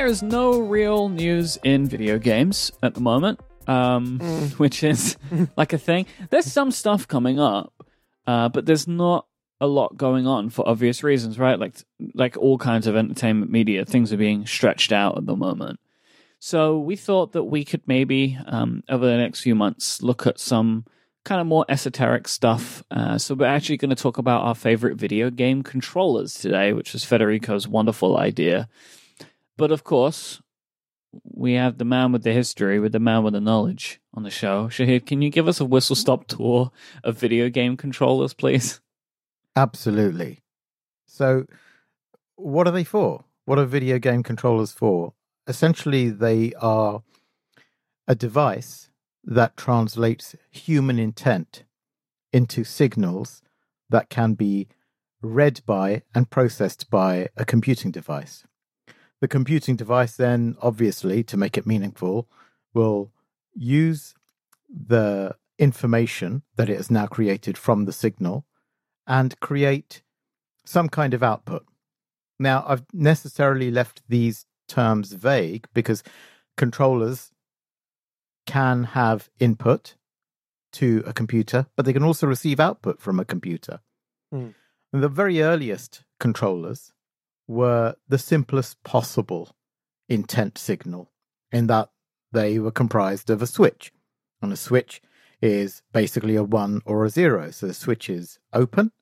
there is no real news in video games at the moment, um, which is like a thing. There's some stuff coming up, uh, but there's not a lot going on for obvious reasons, right? Like like all kinds of entertainment media, things are being stretched out at the moment. So we thought that we could maybe um, over the next few months look at some kind of more esoteric stuff. Uh, so we're actually going to talk about our favorite video game controllers today, which is Federico's wonderful idea. But of course, we have the man with the history, with the man with the knowledge on the show. Shahid, can you give us a whistle stop tour of video game controllers, please? Absolutely. So, what are they for? What are video game controllers for? Essentially, they are a device that translates human intent into signals that can be read by and processed by a computing device. The computing device, then, obviously, to make it meaningful, will use the information that it has now created from the signal and create some kind of output. Now, I've necessarily left these terms vague because controllers can have input to a computer, but they can also receive output from a computer. And the very earliest controllers were the simplest possible intent signal in that they were comprised of a switch. And a switch is basically a one or a zero. So the switch is open.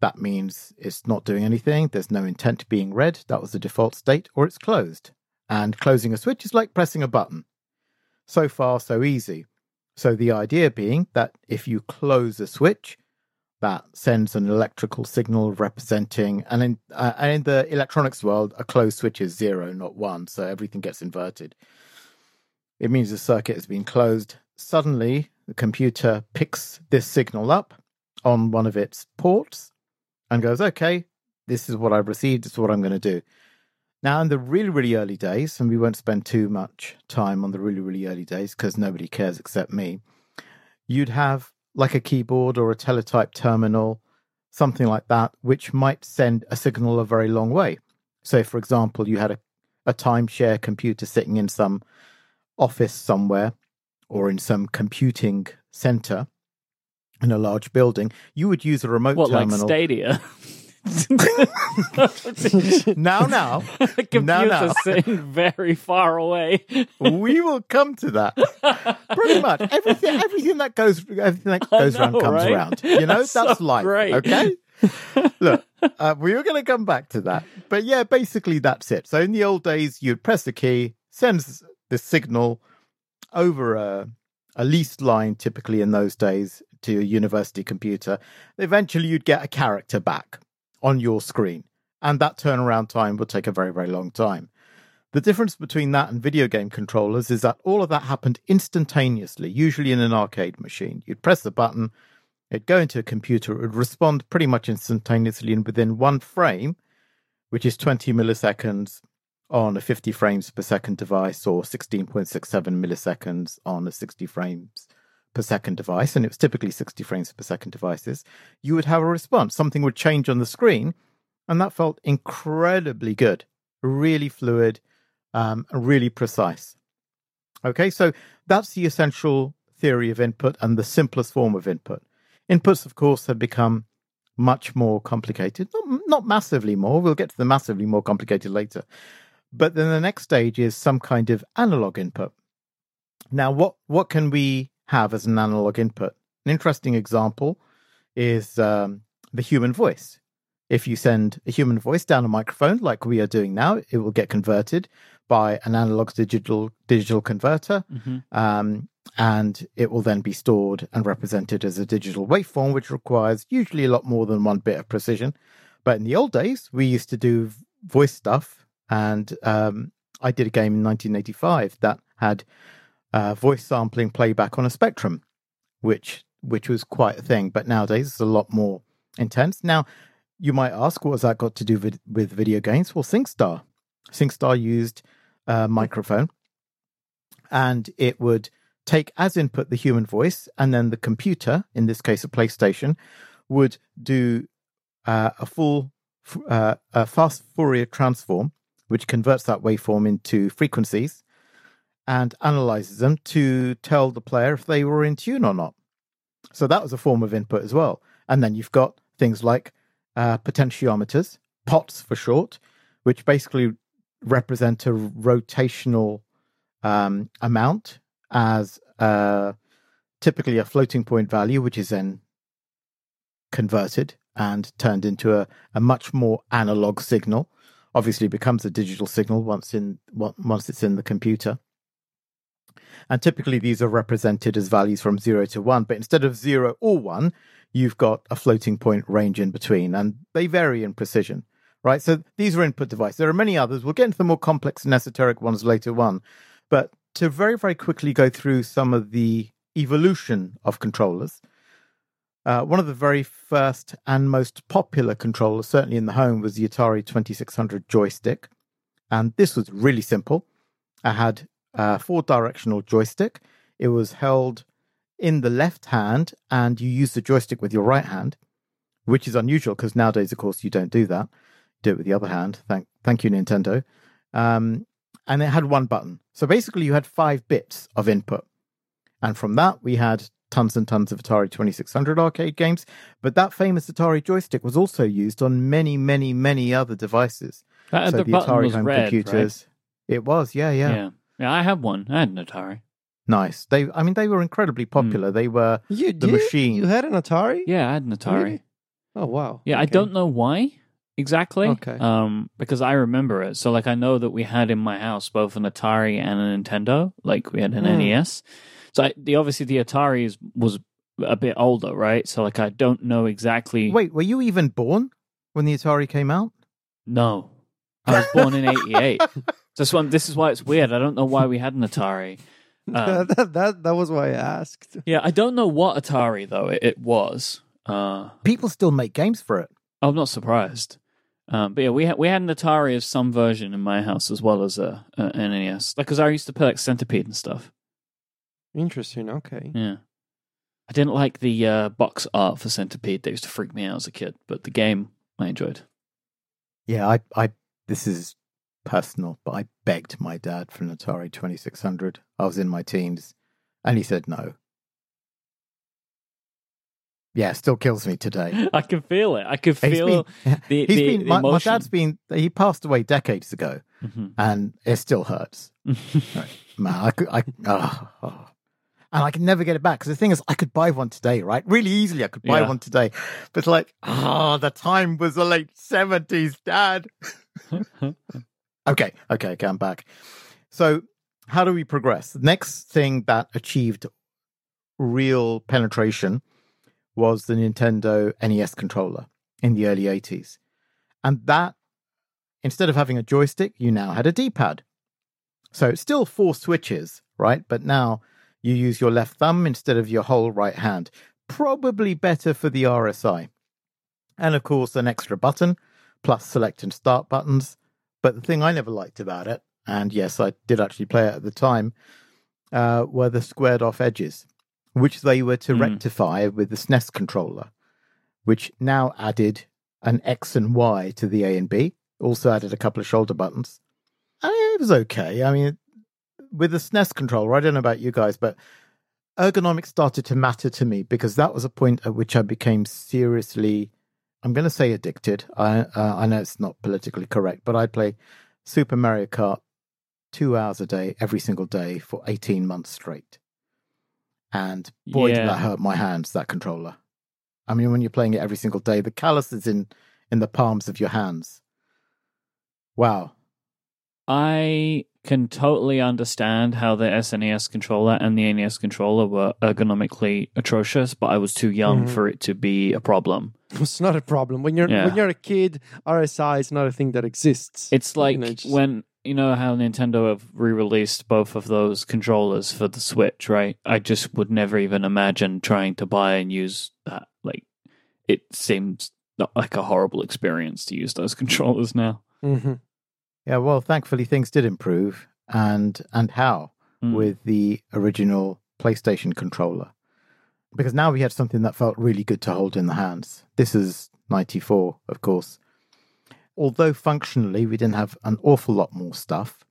That means it's not doing anything. There's no intent being read. That was the default state, or it's closed. And closing a switch is like pressing a button. So far, so easy. So the idea being that if you close a switch, that sends an electrical signal representing, and in, uh, and in the electronics world, a closed switch is zero, not one, so everything gets inverted. It means the circuit has been closed. Suddenly, the computer picks this signal up on one of its ports and goes, okay, this is what I've received, this is what I'm going to do. Now, in the really, really early days, and we won't spend too much time on the really, really early days because nobody cares except me, you'd have like a keyboard or a teletype terminal, something like that, which might send a signal a very long way. So, for example, you had a, a timeshare computer sitting in some office somewhere or in some computing center in a large building, you would use a remote What, like terminal. Stadia? now, now, Computers now, now. sitting very far away. we will come to that. Pretty much everything, everything that goes, everything that goes know, around comes right? around. You know, That's that's, so life. great. Okay. Look, uh, we were going to come back to that, but yeah, basically that's it. So in the old days, you'd press the key, sends the signal over a a leased line, typically in those days, to a university computer. Eventually, you'd get a character back on your screen, and that turnaround time would take a very, very long time. The difference between that and video game controllers is that all of that happened instantaneously, usually in an arcade machine. You'd press the button, it'd go into a computer, it would respond pretty much instantaneously and within one frame, which is 20 milliseconds on a 50 frames per second device or 16.67 milliseconds on a 60 frames per second device, and it was typically 60 frames per second devices, you would have a response. Something would change on the screen, and that felt incredibly good, really fluid, um, really precise. Okay, so that's the essential theory of input and the simplest form of input. Inputs, of course, have become much more complicated. Not, not massively more. We'll get to the massively more complicated later. But then the next stage is some kind of analog input. Now, what, what can we have as an analog input? An interesting example is um, the human voice. If you send a human voice down a microphone, like we are doing now, it will get converted by an analog digital digital converter, Mhm. um, and it will then be stored and represented as a digital waveform, which requires usually a lot more than one bit of precision. But in the old days, we used to do voice stuff, and um, I did a game in 1985 that had uh, voice sampling playback on a Spectrum, which which was quite a thing. But nowadays, it's a lot more intense. Now, you might ask, what has that got to do with, with video games? Well, SingStar. SingStar used a microphone, and it would take as input the human voice, and then the computer, in this case a PlayStation, would do uh, a full uh, a fast Fourier transform which converts that waveform into frequencies and analyzes them to tell the player if they were in tune or not. So that was a form of input as well. And then you've got things like uh, potentiometers, POTS for short, which basically represent a rotational um, amount as uh, typically a floating point value, which is then converted and turned into a, a much more analog signal. Obviously, becomes a digital signal once in once it's in the computer. And typically, these are represented as values from zero to one. But instead of zero or one, you've got a floating point range in between, and they vary in precision. Right. So these are input devices. There are many others. We'll get into the more complex and esoteric ones later on. But to very, very quickly go through some of the evolution of controllers, uh, one of the very first and most popular controllers, certainly in the home, was the Atari 2600 joystick. And this was really simple. I had a four directional joystick. It was held in the left hand, and you use the joystick with your right hand, which is unusual because nowadays, of course, you don't do that. do it with the other hand. Thank, thank you, Nintendo. Um, and it had one button. So basically, you had five bits of input. And from that, we had tons and tons of Atari 2600 arcade games. But that famous Atari joystick was also used on many, many, many other devices. That, so the, the, Atari home red, computers. It was, yeah, yeah. Yeah. Yeah, I had one. I had an Atari. Nice. They, I mean, they were incredibly popular. They were You the did? machine. You had an Atari? Yeah, I had an Atari. Really? Oh wow. Yeah, I don't know why exactly. Okay. Um, because I remember it. So like I know that we had in my house both an Atari and a Nintendo. Like we had an Hmm. NES. So I, the obviously the Atari is, was a bit older, right? So like I don't know exactly. Wait, were you even born when the Atari came out? No, I was born in '88. This one. This is why it's weird. I don't know why we had an Atari. Um, that, that that was why I asked. yeah, I don't know what Atari though it, it was. Uh, People still make games for it. I'm not surprised. Um, but yeah, we had we had an Atari of some version in my house as well as a, a an NES. Like, because I used to play like Centipede and stuff. Interesting. Okay. Yeah, I didn't like the uh, box art for Centipede. They used to freak me out as a kid. But the game I enjoyed. Yeah, I, I, this is personal, but I begged my dad for an Atari 2600. I was in my teens, and he said no. Yeah, still kills me today. I can feel it. I can feel been, the, he's the, been the my, my dad's been, he passed away decades ago, Mhm. and it still hurts. Man, I could, I, oh, oh. And I can never get it back. Because the thing is, I could buy one today, right? Really easily, I could buy Yeah. one today. But like, oh, the time was the late 70s, dad. Okay, okay, okay, I'm back. So, how do we progress? The next thing that achieved real penetration was the Nintendo NES controller in the early 80s. And that, instead of having a joystick, you now had a D pad. So, still four switches, right? But now you use your left thumb instead of your whole right hand. Probably better for the RSI. And of course, an extra button, plus select and start buttons. But the thing I never liked about it, and yes, I did actually play it at the time, uh, were the squared off edges, which they were to Hmm. rectify with the SNES controller, which now added an X and Y to the A and B. Also added a couple of shoulder buttons. And it was okay. I mean, with the SNES controller, I don't know about you guys, but ergonomics started to matter to me because that was a point at which I became seriously I'm going to say addicted. I uh, I know it's not politically correct, but I play Super Mario Kart two hours a day every single day for eighteen months straight, and boy, did that hurt my hands. That controller. I mean, when you're playing it every single day, the calluses in in the palms of your hands. Wow. I can totally understand how the SNES controller and the NES controller were ergonomically atrocious, but I was too young Mhm. for it to be a problem. It's not a problem when you're Yeah. when you're a kid. RSI is not a thing that exists. It's like know, just- when you know how Nintendo have re-released both of those controllers for the Switch, right? I just would never even imagine trying to buy and use that. Like, it seems not like a horrible experience to use those controllers now. hmm Yeah. Well, thankfully things did improve, and and how Mm. with the original PlayStation controller. Because now we had something that felt really good to hold in the hands. This is 94, of course. although functionally we didn't have an awful lot more stuff,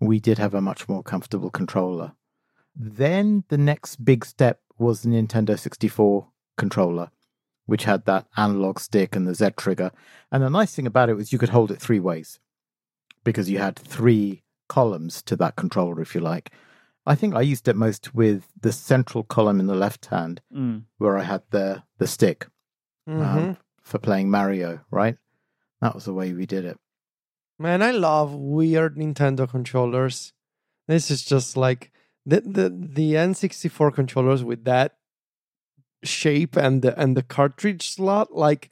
we did have a much more comfortable controller. Then the next big step was the Nintendo 64 controller, which had that analog stick and the Z trigger. And the nice thing about it was you could hold it three ways because you had three columns to that controller, if you like. I think I used it most with the central column in the left hand, Mm. where I had the the stick Mhm. um, for playing Mario. Right, that was the way we did it. Man, I love weird Nintendo controllers. This is just like the the the N64 controllers with that shape and the and the cartridge slot, like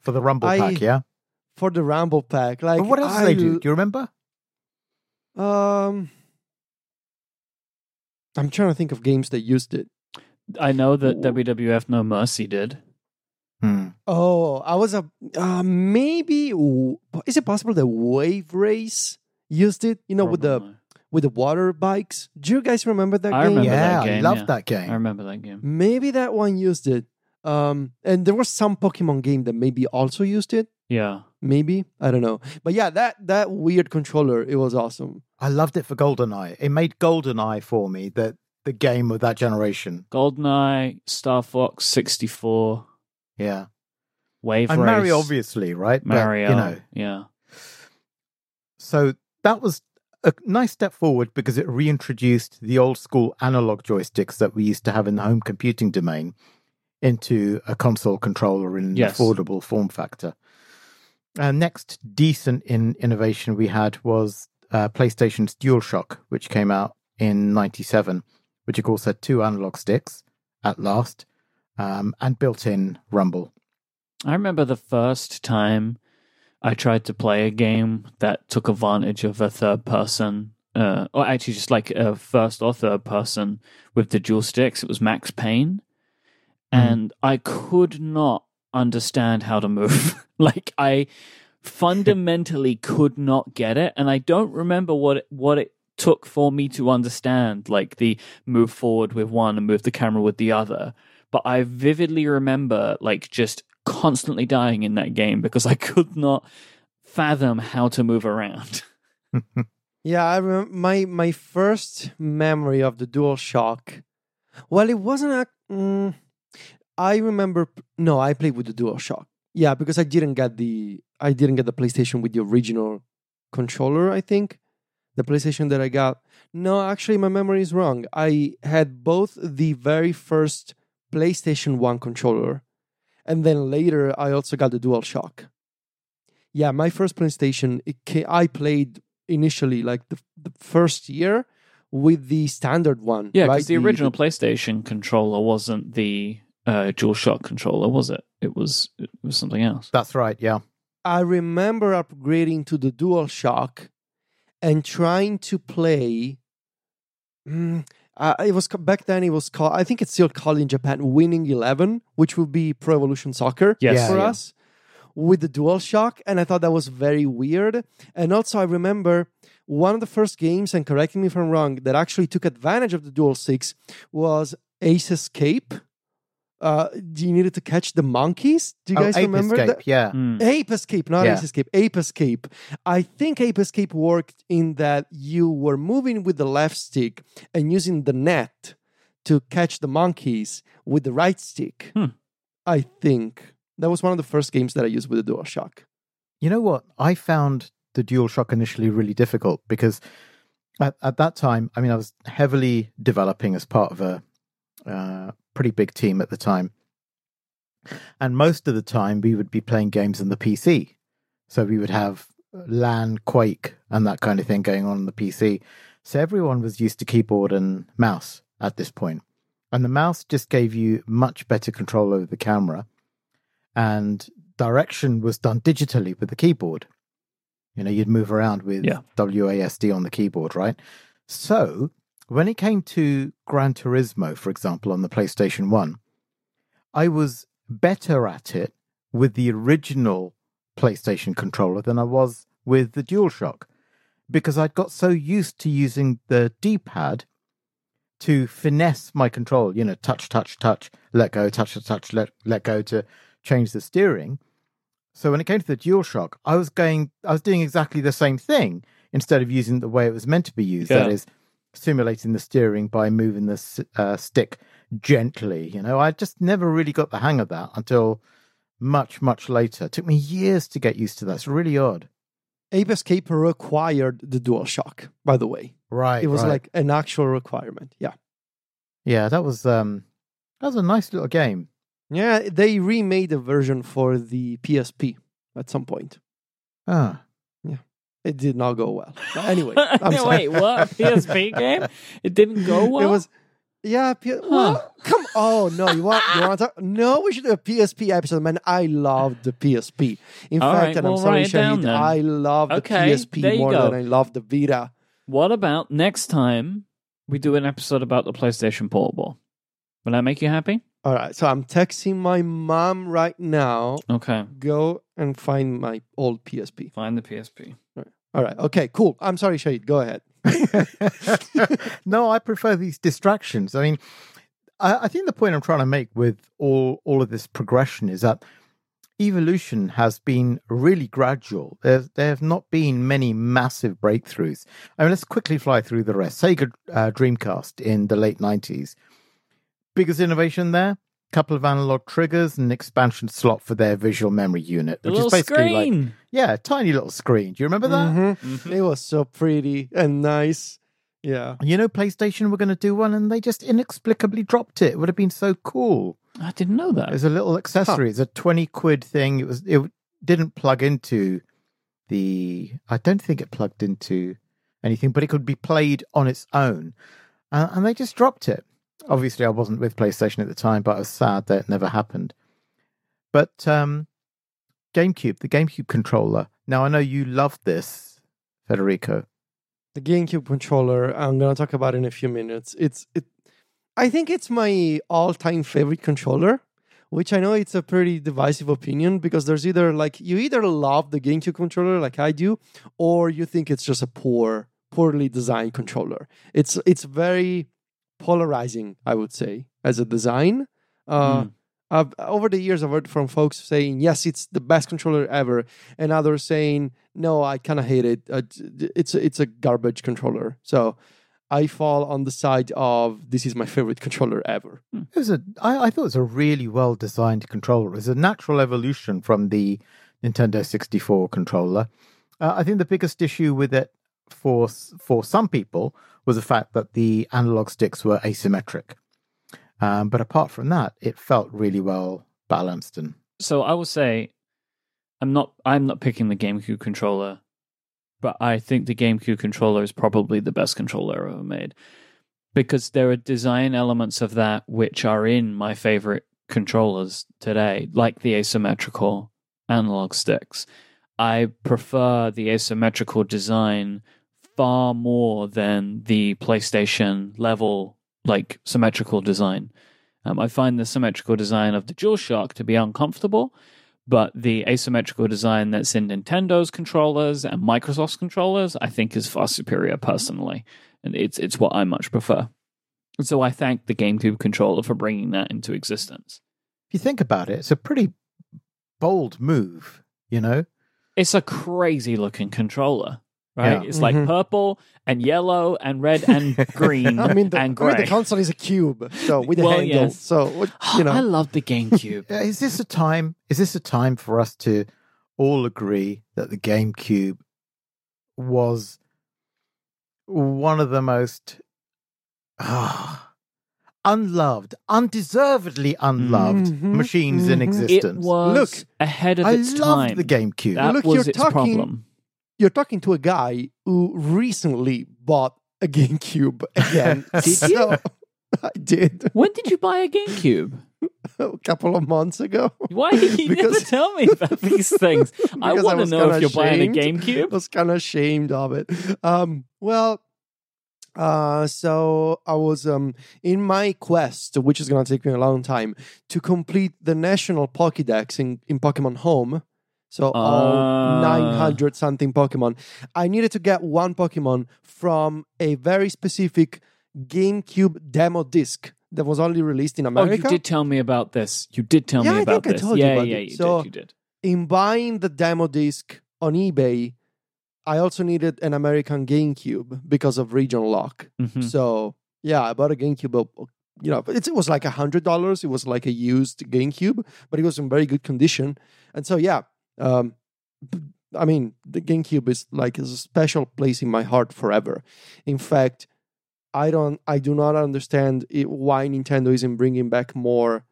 For the Rumble I- Pack, yeah. For the Rumble pack. Like But what else I, did they do? Do you remember? Um, I'm trying to think of games that used it. I know that Ooh. WWF No Mercy did. Hmm. Oh, I was a uh, maybe. Is it possible that Wave Race used it? You know, with the with the water bikes. Do you guys remember that I game? remember yeah, that I game, loved yeah. that game. I remember that game. Maybe that one used it. Um, and there was some Pokemon game that maybe also used it. Yeah. Maybe I don't know, but yeah, that that weird controller, it was awesome. I loved it for GoldenEye. It made GoldenEye for me the the game of that generation. GoldenEye, Star Fox 64, Yeah, Wave and Race. Mario, obviously, right? But, Mario. you know, Yeah. so that was a nice step forward because it reintroduced the old school analog joysticks that we used to have in the home computing domain into a console controller in an Yes. affordable form factor. Uh, next decent in innovation we had was uh, PlayStation's DualShock, which came out in '97, which of course had two analog sticks at last um, and built-in rumble. I remember the first time I tried to play a game that took advantage of a third person, uh, or actually just like a first or third person with the dual sticks. It was Max Payne. Mhm. And I could not understand how to move. like, I fundamentally could not get it. And I don't remember what it, what it took for me to understand, like the move forward with one and move the camera with the other but I vividly remember like just constantly dying in that game because I could not fathom how to move around. Yeah, I remember my my first memory of the Dual Shock. Well, it wasn't a. Mm, I remember. No, I played with the Dual Shock. Yeah, because I didn't get the I didn't get the PlayStation with the original controller. I think the PlayStation that I got. No, actually, my memory is wrong. I had both the very first PlayStation One controller, and then later I also got the Dual Shock. Yeah, my first PlayStation. It ca- I played initially like the, the first year with the standard one. Yeah, right? because the original PlayStation controller wasn't the uh, DualShock controller, was it? It was it was something else. That's right. Yeah. I remember upgrading to the Dual Shock and trying to play. Mm, uh, it was back then. It was called. I think it's still called in Japan Winning Eleven, which would be Pro Evolution Soccer Yes. For yeah. us with the Dual Shock, and I thought that was very weird. And also, I remember one of the first games, and correct me if I'm wrong, that actually took advantage of the Dual Six was Ace Escape. Uh, do you needed to catch the monkeys. Do you Oh, guys Ape remember Escape, that? Yeah. Hmm. Ape Escape, not Yeah. Ace Escape. Ape Escape. I think Ape Escape worked in that you were moving with the left stick and using the net to catch the monkeys with the right stick. Hmm. I think that was one of the first games that I used with the DualShock. You know what? I found the DualShock initially really difficult because at, at that time, I mean, I was heavily developing as part of a uh, pretty big team at the time. And most of the time, we would be playing games on the PC. So we would have LAN, Quake, and that kind of thing going on on the PC. So everyone was used to keyboard and mouse at this point. And the mouse just gave you much better control over the camera. And direction was done digitally with the keyboard. You know, you'd move around with Yeah. WASD on the keyboard, right? So when it came to Gran Turismo, for example, on the PlayStation 1, I was better at it with the original PlayStation controller than I was with the DualShock because I'd got so used to using the D pad to finesse my control, you know, touch, touch, touch, let go, touch, touch, let, let go to change the steering So when it came to the DualShock, I was going, I was doing exactly the same thing instead of using the way it was meant to be used. That Yeah. is, simulating the steering by moving the uh, stick gently. You know, I just never really got the hang of that until much, much later. It took me years to get used to that. It's really odd. Ape Escape required the DualShock, by the way. Right. it was right. like an actual requirement. Yeah. yeah, that was um, that was a nice little game. Yeah, they remade a version for the PSP at some point. Ah, It did not go well. But anyway, I'm sorry. Wait, what? PSP game? It didn't go well. It was, yeah. P- what? Come, oh no, you want you want to talk? No, we should do a PSP episode, man. I love the PSP. In All fact, right, and I'm sorry, write it down Shahid. I love the PSP more go. than I love the Vita. What about next time we do an episode about the PlayStation Portable? Will that make you happy? All right, so I'm texting my mom right now. Okay. Go and find my old PSP. Find the PSP. All right, okay, cool. I'm sorry, Shahid. Go ahead. no, I prefer these distractions. I mean, I, I think the point I'm trying to make with all all of this progression is that evolution has been really gradual. There, there have not been many massive breakthroughs. I mean, let's quickly fly through the rest. Sega uh, Dreamcast in the late 90s. Biggest innovation there? Couple of analog triggers and an expansion slot for their visual memory unit, The which is basically like screen. yeah, tiny little screen. Do you remember that? Mhm. Mhm. It was so pretty and nice. Yeah. You know, PlayStation were going to do one, and they just inexplicably dropped it. It would have been so cool. I didn't know that. It's a little accessory. It's a twenty quid thing. It was. It didn't plug into the. I don't think it plugged into anything, but it could be played on its own, uh, and they just dropped it. Obviously, I wasn't with PlayStation at the time, but I was sad that it never happened. But um, GameCube, the GameCube controller. Now I know you loved this, Federico. the GameCube controller. I'm gonna talk about in a few minutes. It's it. I think it's my all-time favorite controller, which I know it's a pretty divisive opinion because there's either like you either love the GameCube controller like I do, or you think it's just a poor, poorly designed controller. It's it's very polarizing, I would say, as a design. Uh, Mm. I've, over the years, I've heard from folks saying, yes, it's the best controller ever. And others saying, no, I kind of hate it. Uh, it's, a, it's a garbage controller. So I fall on the side of this is my favorite controller ever. It was a. I, I thought it was a really well designed controller. It's a natural evolution from the Nintendo 64 controller. Uh, I think the biggest issue with it for for some people was the fact that the analog sticks were asymmetric. Um, but apart from that, it felt really well balanced and So I will say, I'm not. I'm not picking the GameCube controller, but I think the GameCube controller is probably the best controller ever made because there are design elements of that which are in my favorite controllers today, like the asymmetrical analog sticks. I prefer the asymmetrical design far more than the PlayStation level, like symmetrical design. Um, I find the symmetrical design of the DualShock to be uncomfortable, but the asymmetrical design that's in Nintendo's controllers and Microsoft's controllers, I think, is far superior personally, and it's it's what I much prefer. And so I thank the GameCube controller for bringing that into existence. if you think about it, it's a pretty bold move. You know, It's a crazy looking controller, right? Yeah. It's like Mhm. purple and yellow and red and green I mean, the, and I gray. mean, the console is a cube, so with a Well, handle. yes. So, what- you know. I love the GameCube. Is this a time? Is this a time for us to all agree that the GameCube was one of the most ah, unloved, undeservedly unloved Mhm, machines in mhm. It existence? was Look, ahead of I its loved time. the GameCube. That Look, was you're its talking- problem. you're talking to a guy who recently bought a GameCube again. Did you? I did When did you buy a GameCube? a couple of months ago. Why did you never Because- tell me about these things? I want to know if you're buying a GameCube. I was kind of ashamed of it. Um, well, uh, so I was um in my quest, which is gonna take me a long time, to complete the national Pokédex in, in Pokemon Home. So all Ah. 900 something Pokemon. I needed to get one Pokemon from a very specific GameCube demo disc that was only released in America. Oh, you did tell me about this. You did tell Yeah, me I about think I this. told you yeah, about yeah, it. you So- did. You did. in buying the demo disc on eBay, I also needed an American GameCube because of region lock. Mhm. So yeah, I bought a GameCube. You know, it, it was like a hundred dollars. It was like a used GameCube, but it was in very good condition. And so yeah, um, I mean, the GameCube is like is a special place in my heart forever. In fact, I don't, I do not understand it, why Nintendo isn't bringing back more.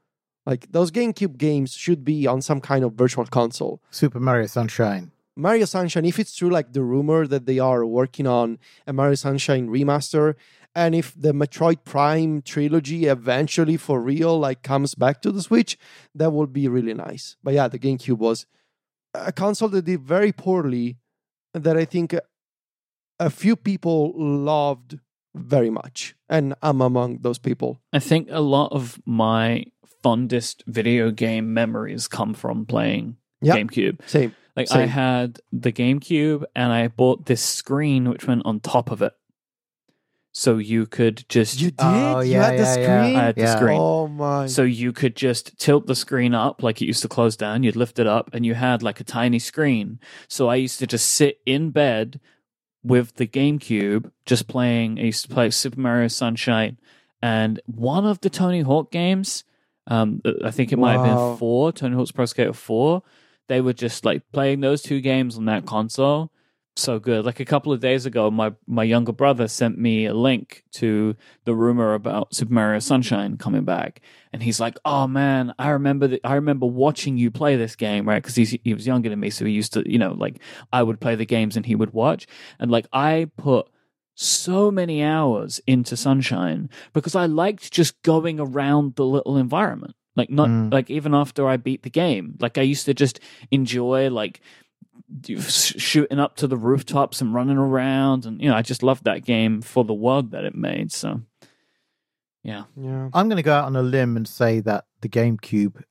Like those GameCube games should be on some kind of virtual console. Super Mario Sunshine. Mario Sunshine, if it's true, like the rumor that they are working on a Mario Sunshine remaster, and if the Metroid Prime trilogy eventually for real like comes back to the Switch, that would be really nice. But yeah, the GameCube was a console that did very poorly, that I think a few people loved very much, and I'm among those people. I think a lot of my fondest video game memories come from playing Yep. GameCube. Same. Like I had the GameCube and I bought this screen which went on top of it. So you could just You did? Oh, you yeah, had the yeah, yeah. screen? I had the screen. Oh my. So you could just tilt the screen up like it used to close down. You'd lift it up and you had like a tiny screen. So I used to just sit in bed with the GameCube, just playing. I used to play Super Mario Sunshine and one of the Tony Hawk games. Um, I think it might have been four, Tony Hawk's Pro Skater 4. They were just like playing those two games on that console. So good. Like a couple of days ago, my, my younger brother sent me a link to the rumor about Super Mario Sunshine coming back, and he's like, "Oh man, I remember that. I remember watching you play this game, right? Because he was younger than me, so he used to, you know, like I would play the games and he would watch, and like I put." So many hours into Sunshine because I liked just going around the little environment. Like not Mm. like even after I beat the game, like I used to just enjoy like shooting up to the rooftops and running around and you know i just loved that game for the world that it made so yeah yeah. I'm going to go out on a limb and say that the GameCube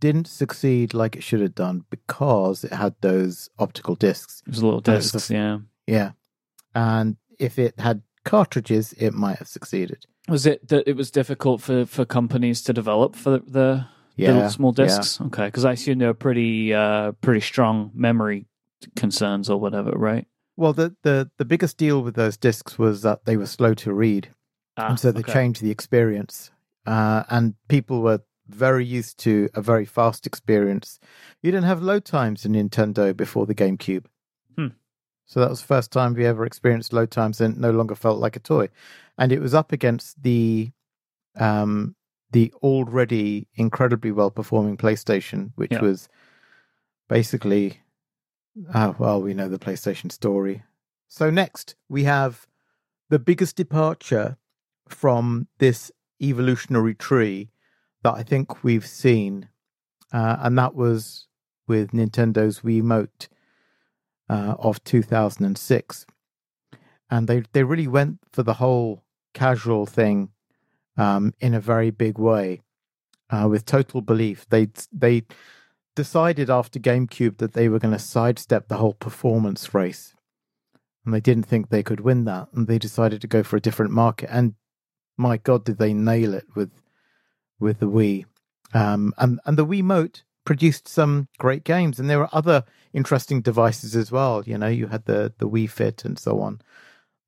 didn't succeed like it should have done because it had those optical discs. it was little That was discs yeah Yeah. And if it had cartridges, it might have succeeded. Was it that it was difficult for for companies to develop for the, the Yeah. little small yeah. discs okay because i assume they're pretty uh pretty strong memory concerns or whatever right Well, the, the, the biggest deal with those discs was that they were slow to read. ah, and so they okay. changed the experience. Uh, and people were very used to a very fast experience. You didn't have load times in Nintendo before the GameCube. Hmm. So that was the first time we ever experienced load times and it no longer felt like a toy. And it was up against the um, the already incredibly well performing PlayStation, which Yeah. was basically uh, well, we know the PlayStation story. So next we have the biggest departure from this evolutionary tree that I think we've seen, uh, and that was with Nintendo's Wiimote uh, of 2006. And they, they really went for the whole casual thing um, in a very big way uh, with total belief. They, they decided after GameCube that they were going to sidestep the whole performance race. And they didn't think they could win that and they decided to go for a different market and my god did they nail it with with the wii. Um and and the wiimote produced some great games and there were other interesting devices as well you know you had the the wii fit and so on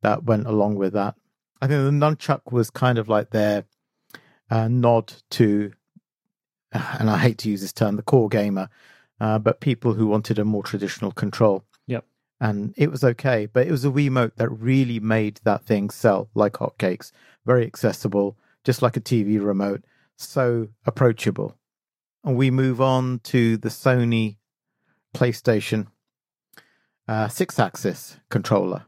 that went along with that i think the nunchuck was kind of like their uh, nod to and i hate to use this term the core gamer uh, but people who wanted a more traditional control Yep. and it was okay. But it was a Wiimote that really made that thing sell like hotcakes. Very accessible, just like a TV remote, so approachable. And we move on to the Sony PlayStation uh, six-axis controller,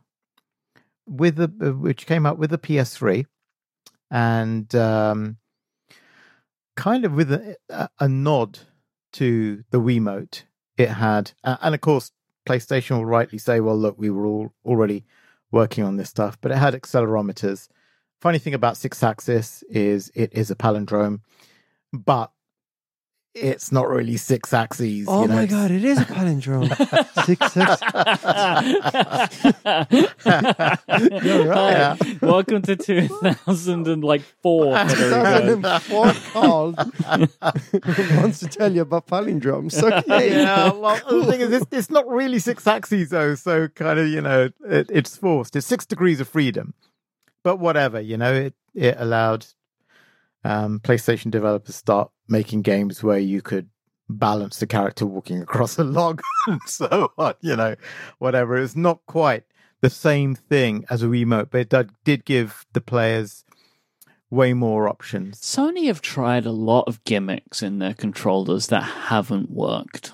with the uh, which came out with the PS3, and um, kind of with a, a, nod to the Wiimote. It had, and of course, PlayStation will rightly say, well, look, we were all already working on this stuff, but it had accelerometers. Funny thing about six axis is it is a palindrome, but it's not really six axes. Oh you know, my god, it is a palindrome. Six, six. You're right. Welcome to 2004. Federico. 2004 called wants to tell you about palindromes. Okay. yeah, well, the thing is, it's, it's not really six axes though, so kind of, you know, it, it's forced. It's six degrees of freedom, but whatever, you know, it it allowed um, PlayStation developers start making games where you could balance the character walking across a log so on, you know, whatever. It's not quite the same thing as a Wiimote, but it did give the players way more options. Sony have tried a lot of gimmicks in their controllers that haven't worked.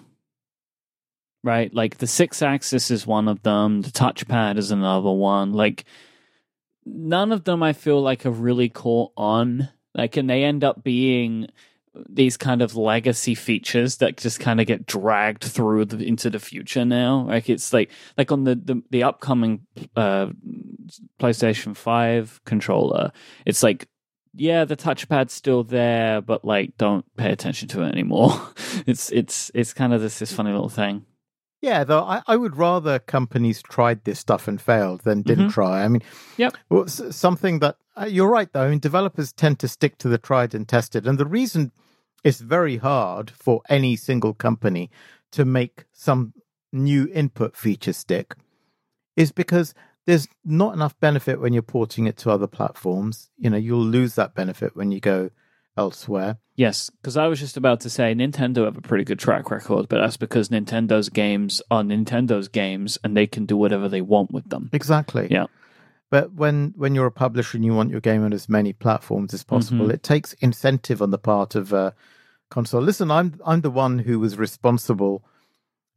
Right? Like the six axis is one of them, the touchpad is another one. Like none of them I feel like have really caught on. Like and they end up being these kind of legacy features that just kind of get dragged through the, into the future now. Like it's like like on the the, the upcoming uh, PlayStation Five controller, it's like yeah, the touchpad's still there, but like don't pay attention to it anymore. it's it's it's kind of this this funny little thing. Yeah, though I, I would rather companies tried this stuff and failed than didn't Mhm. try. I mean, yeah, well, something that uh, you're right though. I mean, developers tend to stick to the tried and tested, and the reason it's very hard for any single company to make some new input feature stick is because there's not enough benefit when you're porting it to other platforms. You know, you'll lose that benefit when you go elsewhere. Yes, because I was just about to say Nintendo have a pretty good track record, but that's because Nintendo's games are Nintendo's games and they can do whatever they want with them. Exactly. Yeah. But when when you're a publisher and you want your game on as many platforms as possible, Mhm. it takes incentive on the part of uh, console. Listen, I'm I'm the one who was responsible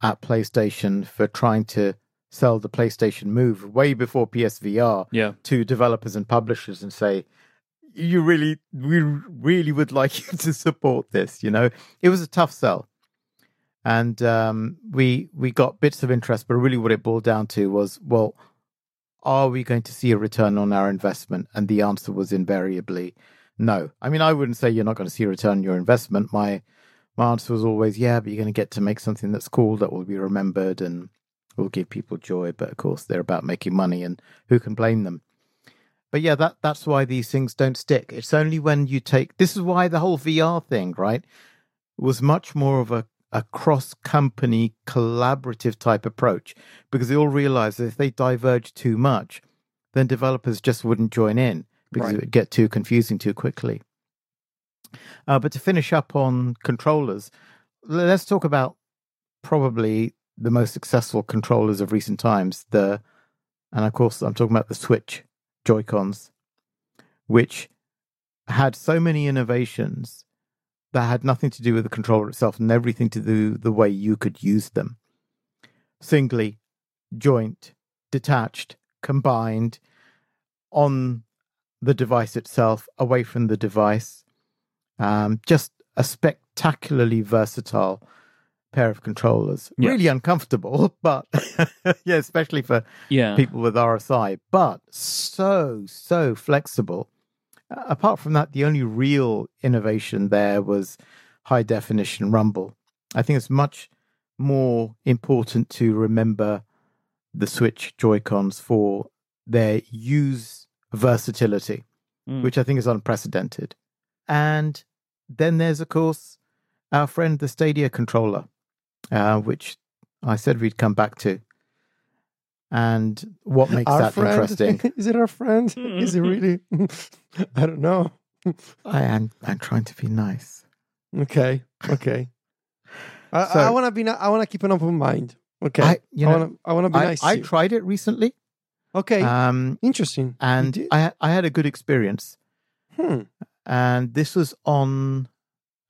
at PlayStation for trying to sell the PlayStation Move way before PSVR Yeah. to developers and publishers and say, "You really, we really would like you to support this." You know, it was a tough sell, and um, we we got bits of interest, but really what it boiled down to was, well, are we going to see a return on our investment? And the answer was invariably no. I mean, I wouldn't say you're not going to see a return on your investment. My my answer was always, yeah, but you're going to get to make something that's cool that will be remembered and will give people joy. But of course, they're about making money, and who can blame them? But yeah, that that's why these things don't stick. It's only when you take this is why the whole VR thing, right, was much more of a a cross company collaborative type approach because they all realized that if they diverge too much, then developers just wouldn't join in because Right. it would get too confusing too quickly. Uh, but to finish up on controllers, let's talk about probably the most successful controllers of recent times. The and of course I'm talking about the Switch Joy Cons, which had so many innovations that had nothing to do with the controller itself and everything to do the way you could use them. Singly, joint, detached, combined, on the device itself, away from the device. Um, just a spectacularly versatile pair of controllers. Yes. Really uncomfortable, but yeah, especially for Yeah. people with RSI, but so, so flexible. Apart from that, the only real innovation there was high definition rumble. I think it's much more important to remember the Switch Joy Cons for their use versatility, Mm. which I think is unprecedented. And then there's, of course, our friend the Stadia controller, uh, which I said we'd come back to. And what makes our that friend? interesting? Is it our friend? Is it really? I don't know. I am I'm trying to be nice. Okay. Okay. I, So- I want to be. ni- I want to keep an open mind. Okay. I I, you know want to. I want to be I, nice. I to you. tried it recently. okay. Um Interesting. And? I I had a good experience. Hmm. And this was on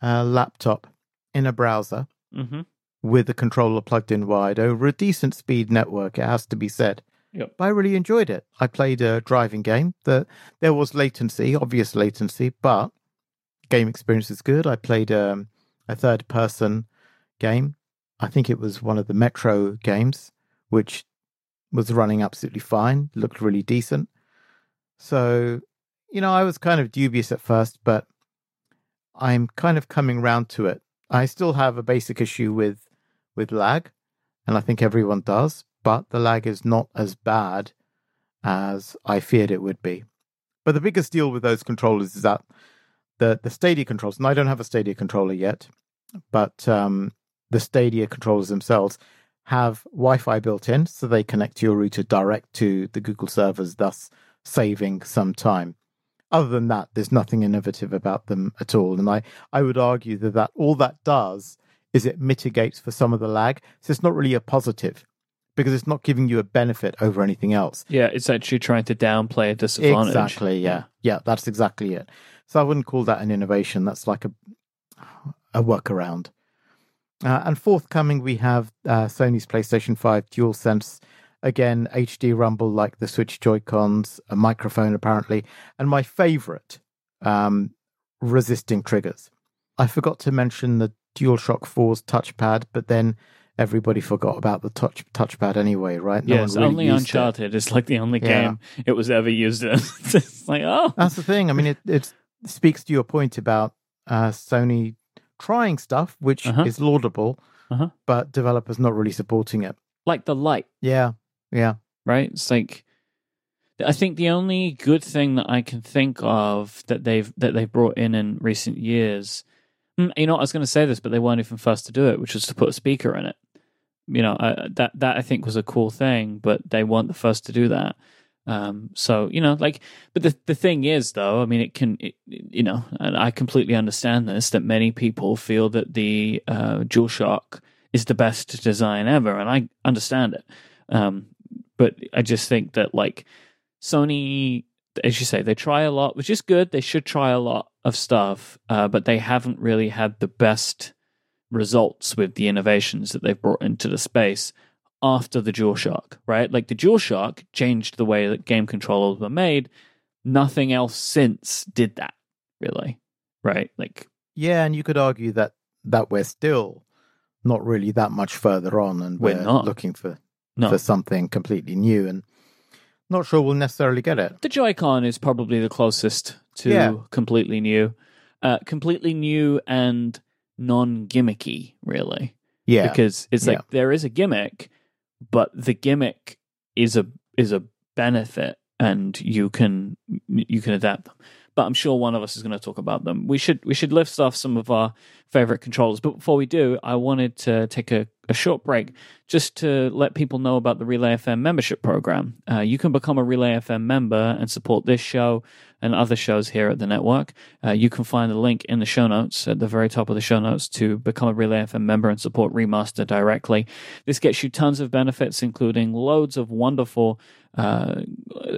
a laptop in a browser hmm with the controller plugged in wide over a decent speed network, it has to be said. Yep. But I really enjoyed it. I played a driving game. The, there was latency, obvious latency, but game experience is good. I played um, a third person game. I think it was one of the Metro games, which was running absolutely fine, looked really decent. So, you know, I was kind of dubious at first, but I'm kind of coming round to it. I still have a basic issue with with lag, and I think everyone does. But the lag is not as bad as I feared it would be. But the biggest deal with those controllers is that the the Stadia controllers, and I don't have a Stadia controller yet, but um, the Stadia controllers themselves have Wi-Fi built in, so they connect to your router direct to the Google servers, thus saving some time. Other than that, there's nothing innovative about them at all, and I I would argue that, that all that does is it mitigates for some of the lag. So it's not really a positive because it's not giving you a benefit over anything else. Yeah, it's actually trying to downplay a disadvantage. Exactly. Yeah. Yeah, that's exactly it. So I wouldn't call that an innovation. That's like a a workaround. Uh, and forthcoming, we have uh, Sony's PlayStation 5 DualSense. Again, HD rumble like the Switch Joy Cons, a microphone apparently, and my favorite, um, resisting triggers. I forgot to mention the DualShock 4's touchpad, but then everybody forgot about the touch touchpad anyway, right? No yes, really only Uncharted it. is like the only yeah. game it was ever used in. it's like, oh, that's the thing. I mean, it it speaks to your point about uh, Sony trying stuff, which uh-huh. is laudable, uh-huh. but developers not really supporting it. Like the light. Yeah. Yeah. Right? It's like I think the only good thing that I can think of that they've that they've brought in in recent years, you know, I was going to say this, but they weren't even first to do it, which was to put a speaker in it. You know, that that I think was a cool thing, but they weren't the first to do that. Um, so you know, like, but the the thing is, though, I mean, it can, it, you know, and I completely understand this that many people feel that the uh, DualShock is the best design ever, and I understand it. Um, but I just think that like Sony, as you say, they try a lot, which is good. They should try a lot of stuff, uh, but they haven't really had the best results with the innovations that they've brought into the space after the DualShock, right? Like the DualShock changed the way that game controllers were made. Nothing else since did that, really, right? Like, yeah, and you could argue that that we're still not really that much further on, and we're, we're not looking for no. for something completely new, and not sure we'll necessarily get it. The Joy-Con is probably the closest to yeah. completely new, uh, completely new and non-gimmicky, really. Yeah, because it's like yeah. there is a gimmick, but the gimmick is a is a benefit and you can you can adapt them but i'm sure one of us is going to talk about them we should we should list off some of our favorite controllers but before we do i wanted to take a, a short break just to let people know about the relay fm membership program uh, you can become a relay fm member and support this show and other shows here at the network. Uh, you can find the link in the show notes at the very top of the show notes to become a Relay FM member and support Remaster directly. This gets you tons of benefits, including loads of wonderful uh,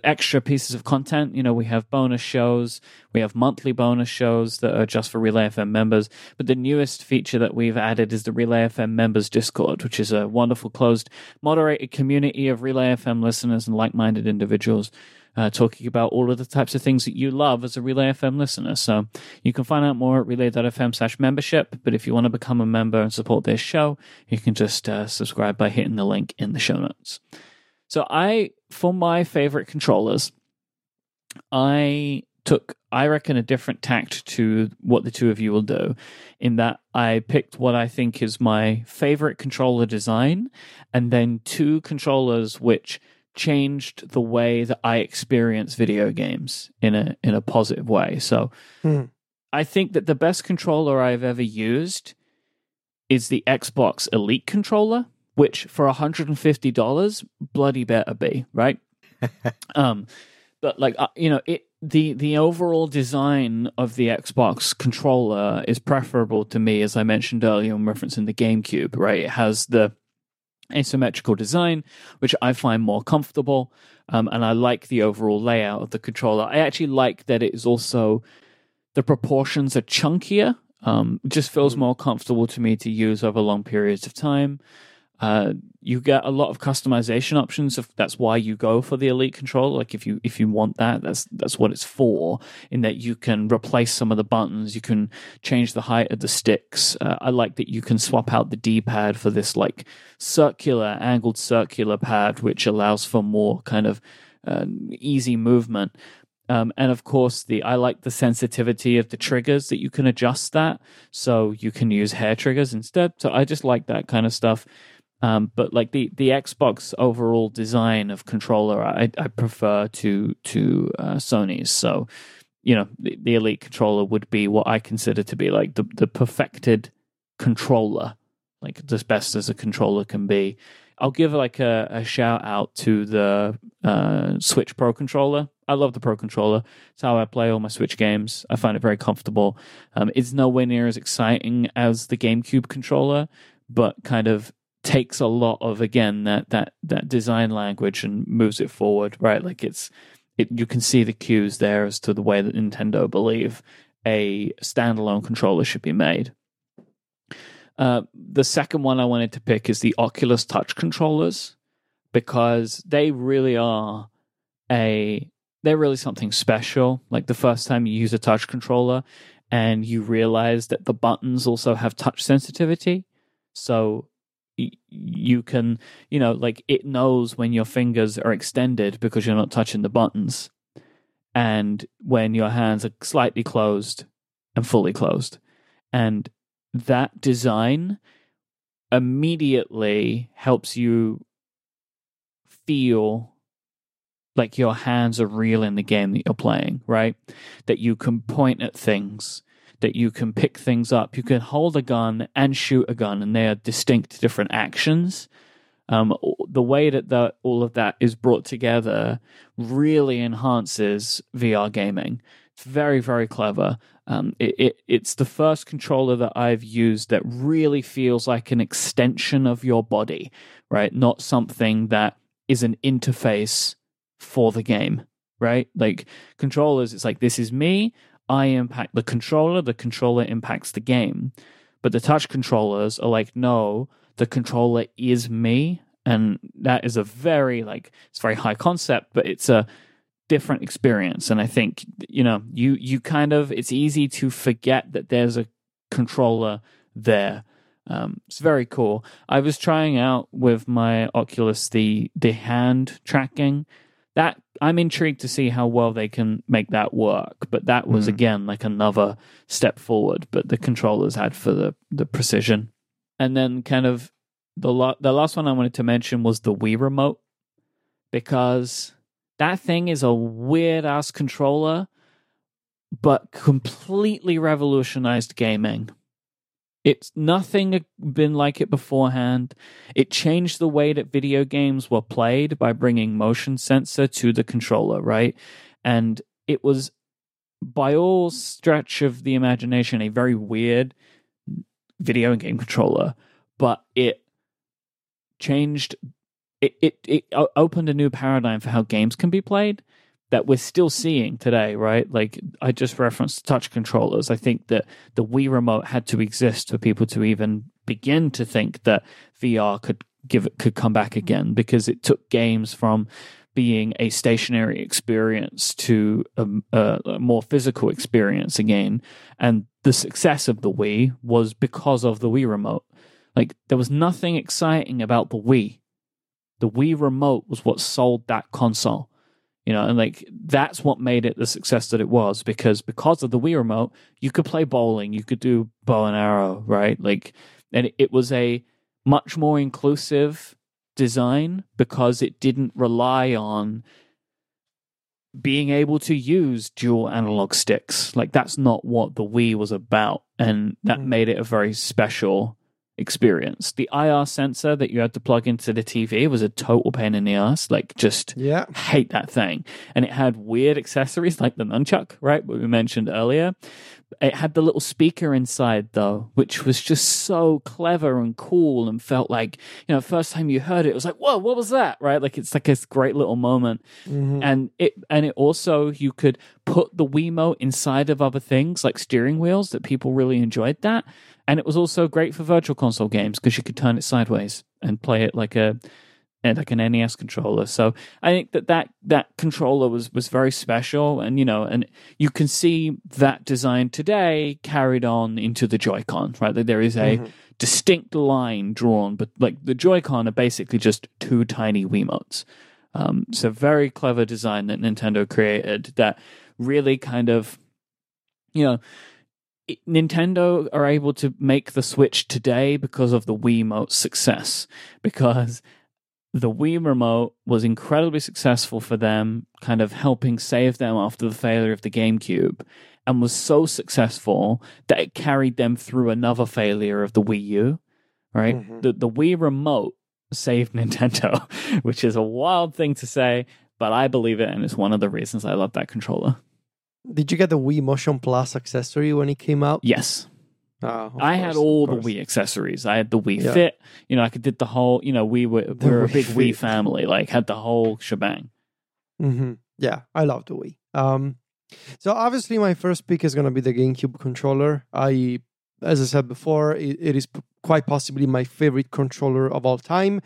extra pieces of content. You know, we have bonus shows, we have monthly bonus shows that are just for Relay FM members. But the newest feature that we've added is the Relay FM members Discord, which is a wonderful closed, moderated community of Relay FM listeners and like minded individuals uh, talking about all of the types of things that you love as a Relay FM listener. So you can find out more at relay.fm slash membership. But if you want to become a member and support this show, you can just uh, subscribe by hitting the link in the show notes. So I, for my favorite controllers, I took, I reckon, a different tact to what the two of you will do, in that I picked what I think is my favorite controller design, and then two controllers which changed the way that I experience video games in a in a positive way. So hmm. I think that the best controller I've ever used is the Xbox Elite controller, which for $150 bloody better be, right? um but like uh, you know, it the the overall design of the Xbox controller is preferable to me as I mentioned earlier in referencing the GameCube, right? It has the asymmetrical design, which I find more comfortable. Um, and I like the overall layout of the controller. I actually like that it is also the proportions are chunkier. Um, just feels mm. more comfortable to me to use over long periods of time. Uh, you get a lot of customization options. If that's why you go for the elite controller, like if you if you want that, that's that's what it's for. In that you can replace some of the buttons, you can change the height of the sticks. Uh, I like that you can swap out the D pad for this like circular, angled circular pad, which allows for more kind of uh, easy movement. Um, and of course, the I like the sensitivity of the triggers that you can adjust that, so you can use hair triggers instead. So I just like that kind of stuff. Um, but like the the Xbox overall design of controller, I, I prefer to to uh, Sony's. So you know, the, the Elite controller would be what I consider to be like the the perfected controller, like as best as a controller can be. I'll give like a, a shout out to the uh, Switch Pro controller. I love the Pro controller. It's how I play all my Switch games. I find it very comfortable. Um, it's nowhere near as exciting as the GameCube controller, but kind of takes a lot of again that that that design language and moves it forward. Right, like it's it. You can see the cues there as to the way that Nintendo believe a standalone controller should be made. Uh, the second one I wanted to pick is the Oculus Touch controllers because they really are a they're really something special. Like the first time you use a touch controller and you realize that the buttons also have touch sensitivity. So you can, you know, like it knows when your fingers are extended because you're not touching the buttons and when your hands are slightly closed and fully closed. And that design immediately helps you feel like your hands are real in the game that you're playing, right? That you can point at things, that you can pick things up, you can hold a gun and shoot a gun, and they are distinct different actions. Um, the way that the, all of that is brought together really enhances VR gaming. It's very, very clever. Um, it, it, it's the first controller that I've used that really feels like an extension of your body, right? Not something that is an interface for the game, right? Like controllers, it's like this is me. I impact the controller. The controller impacts the game. But the touch controllers are like, no, the controller is me, and that is a very like it's very high concept, but it's a different experience and i think you know you you kind of it's easy to forget that there's a controller there um, it's very cool i was trying out with my oculus the the hand tracking that i'm intrigued to see how well they can make that work but that was mm. again like another step forward but the controllers had for the the precision and then kind of the lo- the last one i wanted to mention was the wii remote because that thing is a weird ass controller, but completely revolutionized gaming. It's nothing been like it beforehand. It changed the way that video games were played by bringing motion sensor to the controller, right? And it was, by all stretch of the imagination, a very weird video game controller, but it changed it, it, it opened a new paradigm for how games can be played that we're still seeing today, right? Like I just referenced touch controllers. I think that the Wii remote had to exist for people to even begin to think that VR could give it could come back again because it took games from being a stationary experience to a, a, a more physical experience again. And the success of the Wii was because of the Wii remote. Like there was nothing exciting about the Wii the Wii remote was what sold that console. You know, and like that's what made it the success that it was because because of the Wii remote, you could play bowling, you could do bow and arrow, right? Like and it, was a much more inclusive design because it didn't rely on being able to use dual analog sticks. Like that's not what the Wii was about. And that mm. made it a very special experience. The IR sensor that you had to plug into the TV was a total pain in the ass. Like, just yeah, hate that thing. And it had weird accessories like the nunchuck, right? What we mentioned earlier. It had the little speaker inside though, which was just so clever and cool and felt like, you know, first time you heard it, it was like, whoa, what was that? Right? Like it's like this great little moment. Mm-hmm. And it and it also you could put the Wiimote inside of other things like steering wheels that people really enjoyed that. And it was also great for virtual console games because you could turn it sideways and play it like a like an NES controller. So I think that that, that controller was, was very special. And, you know, and you can see that design today carried on into the Joy-Con, right? That there is a mm-hmm. distinct line drawn, but like the Joy-Con are basically just two tiny Wiimotes. Um, it's a very clever design that Nintendo created that really kind of, you know, Nintendo are able to make the Switch today because of the Wii Wiimote's success. Because the Wii remote was incredibly successful for them, kind of helping save them after the failure of the GameCube, and was so successful that it carried them through another failure of the Wii U. Right? Mhm. The the Wii remote saved Nintendo, which is a wild thing to say, but I believe it, and it's one of the reasons I love that controller. Did you get the Wii Motion Plus accessory when it came out? Yes, Ah, I had all the course. Wii accessories. I had the Wii Yeah. Fit. You know, I could did the whole. You know, we were we were a big Wii family. Like had the whole shebang. hmm Yeah, I love the Wii. Um, so obviously, my first pick is going to be the GameCube controller. I, as I said before, it, it is p- quite possibly my favorite controller of all time,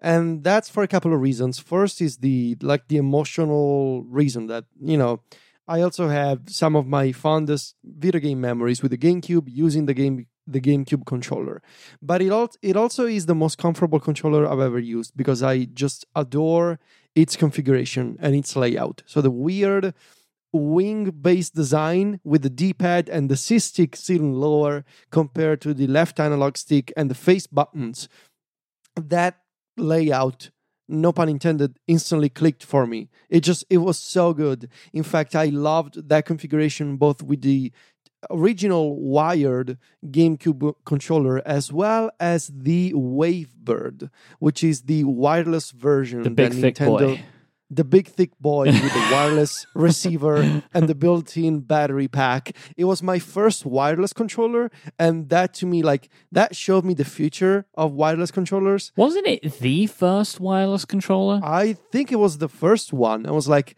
and that's for a couple of reasons. First is the like the emotional reason that you know. I also have some of my fondest video game memories with the GameCube using the game the GameCube controller. But it al- it also is the most comfortable controller I've ever used because I just adore its configuration and its layout. So the weird wing based design with the D-pad and the C stick sitting lower compared to the left analog stick and the face buttons. That layout, no pun intended, instantly clicked for me. It just it was so good. In fact, I loved that configuration both with the original wired GameCube controller as well as the Wavebird, which is the wireless version The big that Nintendo boy. The big thick boy with the wireless receiver and the built-in battery pack. It was my first wireless controller and that to me like that showed me the future of wireless controllers. Wasn't it the first wireless controller? i think it was the first one. I was like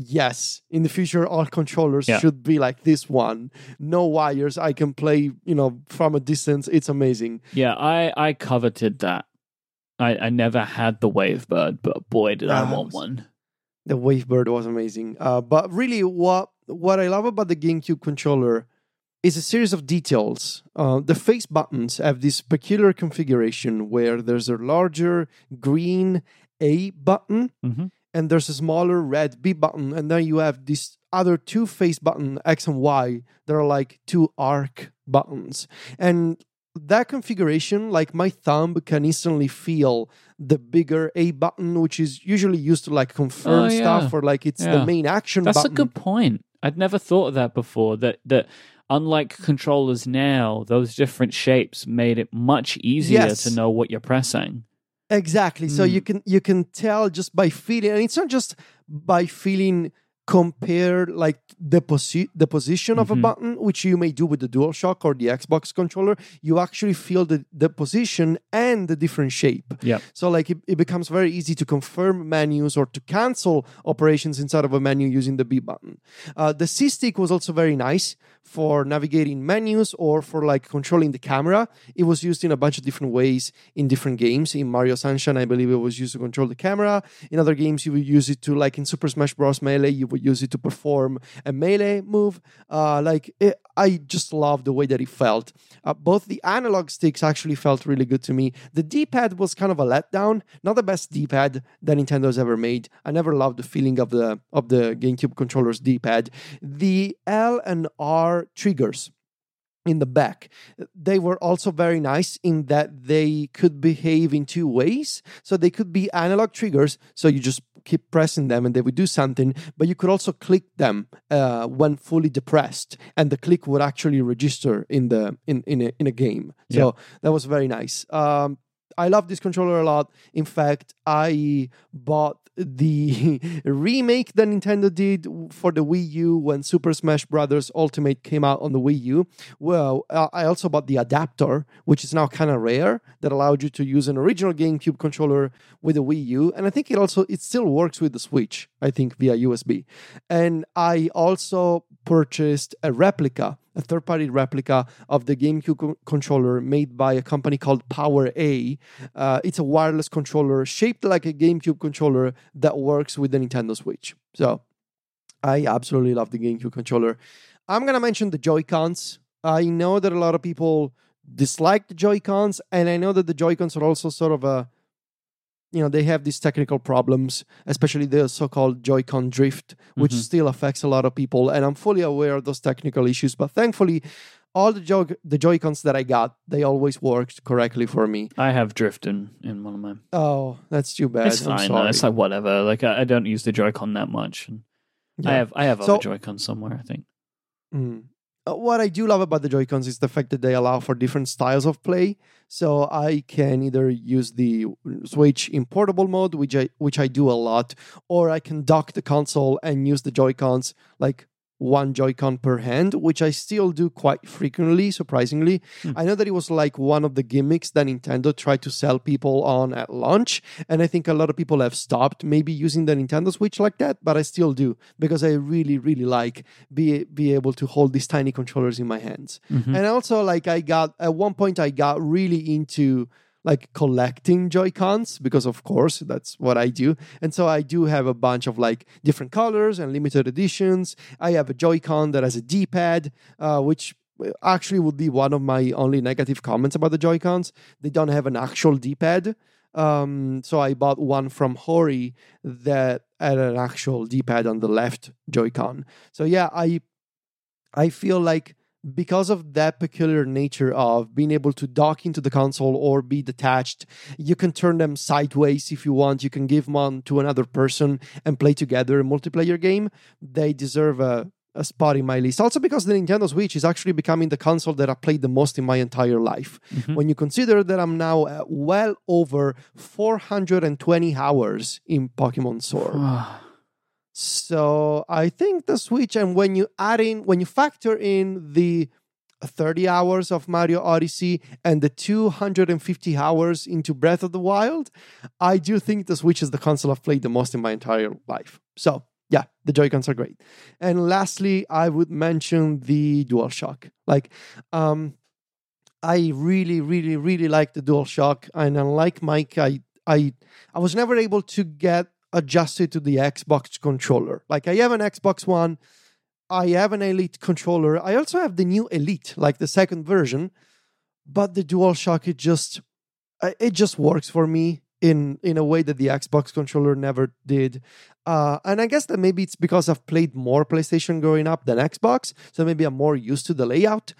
yes in the future all controllers Yeah. should be like this one. No wires. I can play you know from a distance. It's amazing. Yeah, I I coveted that. I I never had the Wavebird, but boy did I Ah, want one. The Wavebird was amazing. Uh, but really, what what I love about the GameCube controller is a series of details. Uh, the face buttons have this peculiar configuration where there's a larger green A button Mhm. and there's a smaller red B button, and then you have these other two face button X and Y that are like two arc buttons, and that configuration, like my thumb can instantly feel the bigger A button, which is usually used to like confirm Oh, yeah. stuff or like it's the main action That's button. a good point. I'd never thought of that before. That that unlike controllers now, those different shapes made it much easier Yes. to know what you're pressing. Exactly. So Mm. you can you can tell just by feeling, and it's not just by feeling compared like the posi- the position of a Mhm. button, which you may do with the DualShock or the Xbox controller. You actually feel the the position and the different shape. Yep. So like it, it becomes very easy to confirm menus or to cancel operations inside of a menu using the B button. Uh, the C stick was also very nice for navigating menus or for like controlling the camera. It was used in a bunch of different ways in different games. In Mario Sunshine, I believe it was used to control the camera. In other games, you would use it to like in Super Smash Bros. Melee, you would use it to perform a melee move. Uh, like it, I just love the way that it felt. Uh, both the analog sticks actually felt really good to me. The D-pad was kind of a letdown. Not the best D-pad that Nintendo's ever made. I never loved the feeling of the of the GameCube controller's D-pad. The L and R triggers in the back. They were also very nice in that they could behave in two ways. So they could be analog triggers so you just keep pressing them and they would do something but you could also click them uh, when fully depressed and the click would actually register in the in in a, in a game. So that was very nice. Um, I love this controller a lot. In fact, I bought the remake that Nintendo did for the Wii U when Super Smash Bros. Ultimate came out on the Wii U. Well, uh, I also bought the adapter, which is now kind of rare, that allowed you to use an original GameCube controller with a Wii U, and I think it also it still works with the Switch. I think via USB. And I also purchased a replica a third party replica of the GameCube co- controller made by a company called PowerA. Uh, it's a wireless controller shaped like a GameCube controller that works with the Nintendo Switch. So I absolutely love the GameCube controller. I'm going to mention the Joy-Cons. I know that a lot of people dislike the Joy-Cons, and I know that the Joy-Cons are also sort of a you know they have these technical problems especially the so-called joy-con drift which Mhm. still affects a lot of people and i'm fully aware of those technical issues but thankfully all the joy the joy-cons that i got they always worked correctly for me I have drift in, in one of mine. oh that's too bad It's fine. sorry. It's like whatever. Like I, I don't use the Joy-Con that much. And I have I have So- other Joy-Cons somewhere. I think. Mm. Uh, What I do love about the Joy-Cons is the fact that they allow for different styles of play. So I can either use the Switch in portable mode, which I which I do a lot, or I can dock the console and use the Joy-Cons like one Joy-Con per hand, which I still do quite frequently, surprisingly. Hmm. I know that it was like one of the gimmicks that Nintendo tried to sell people on at launch, and I think a lot of people have stopped maybe using the Nintendo Switch like that, but I still do because I really, really like be be able to hold these tiny controllers in my hands. Mhm. And also, like I got at one point, I got really into like collecting Joy Cons because, of course, that's what I do. And so I do have a bunch of like different colors and limited editions. I have a Joy Con that has a D pad, uh, which actually would be one of my only negative comments about the Joy Cons. They don't have an actual D pad. Um, so I bought one from Hori that had an actual D-pad on the left Joy-Con. So yeah, I I feel like because of that peculiar nature of being able to dock into the console or be detached, you can turn them sideways if you want. You can give them on to another person and play together a multiplayer game. They deserve a a spot in my list. Also because the Nintendo Switch is actually becoming the console that I played the most in my entire life. Mhm. When you consider that I'm now uh, well over 420 hours in Pokemon Sword. So I think the Switch, and when you add in, when you factor in the 30 hours of Mario Odyssey and the 250 hours into Breath of the Wild, I do think the Switch is the console I've played the most in my entire life. So yeah, the Joy-Cons are great. And lastly, I would mention the DualShock. Like, um, I really, really, really like the DualShock, and unlike Mike, I, I, I was never able to get adjusted to the Xbox controller. Like, I have an Xbox One, I have an Elite controller. I also have the new Elite, like the second version, but the DualShock, it just, uh, it just works for me in in a way that the Xbox controller never did. Uh, and I guess that maybe it's because I've played more PlayStation growing up than Xbox, so maybe I'm more used to the layout.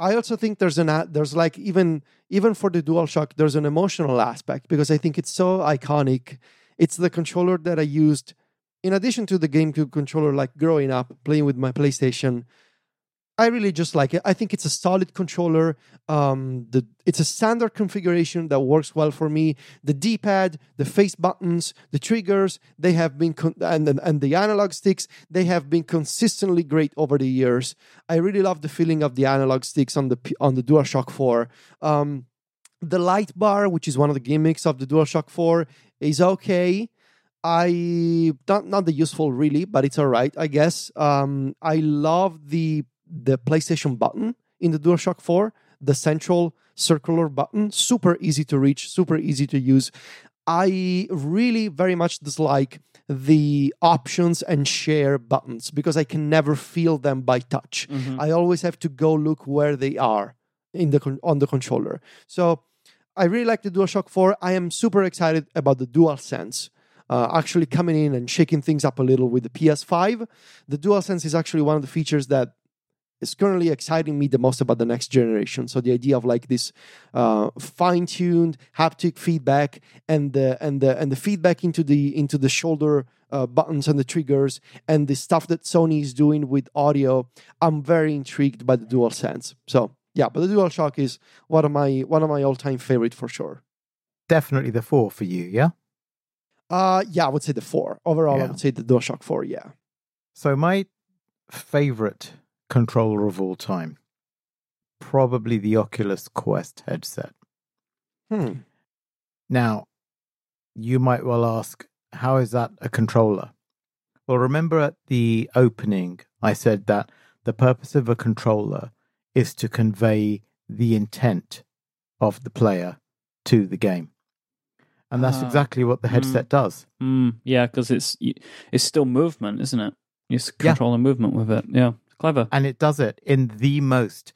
I also think there's an there's like even even for the DualShock there's an emotional aspect because I think it's so iconic. It's the controller that I used in addition to the GameCube controller like growing up playing with my PlayStation. I really just like it. I think it's a solid controller. Um, the it's a standard configuration that works well for me. The D-pad, the face buttons, the triggers, they have been con- and and the analog sticks, they have been consistently great over the years. I really love the feeling of the analog sticks on the on the DualShock 4. Um, the light bar, which is one of the gimmicks of the DualShock 4, is okay. I not not the useful really, but it's all right, I guess. Um, I love the the PlayStation button in the DualShock 4, the central circular button, super easy to reach, super easy to use. I really very much dislike the options and share buttons because I can never feel them by touch. Mhm. I always have to go look where they are in the on the controller. So I really like the DualShock 4. I am super excited about the DualSense. Uh, actually coming in and shaking things up a little with the PS5. The DualSense is actually one of the features that is currently exciting me the most about the next generation. So the idea of like this uh, fine-tuned haptic feedback and the and the and the feedback into the into the shoulder uh, buttons and the triggers and the stuff that Sony is doing with audio. I'm very intrigued by the DualSense. So yeah, but the DualShock is one of my one of my all-time favorite for sure. Definitely the four for you, yeah? Uh yeah, I would say the four. Overall, I would say the DualShock 4, yeah. So my favorite controller of all time, probably the Oculus Quest headset. Hmm. Now, you might well ask, how is that a controller? Well, remember at the opening, I said that the purpose of a controller is to convey the intent of the player to the game. And that's Ah, exactly what the mm. headset does. Mm, yeah, because it's it's still movement, isn't it? You're s- Yeah. controlling movement with it. Yeah, clever. And it does it in the most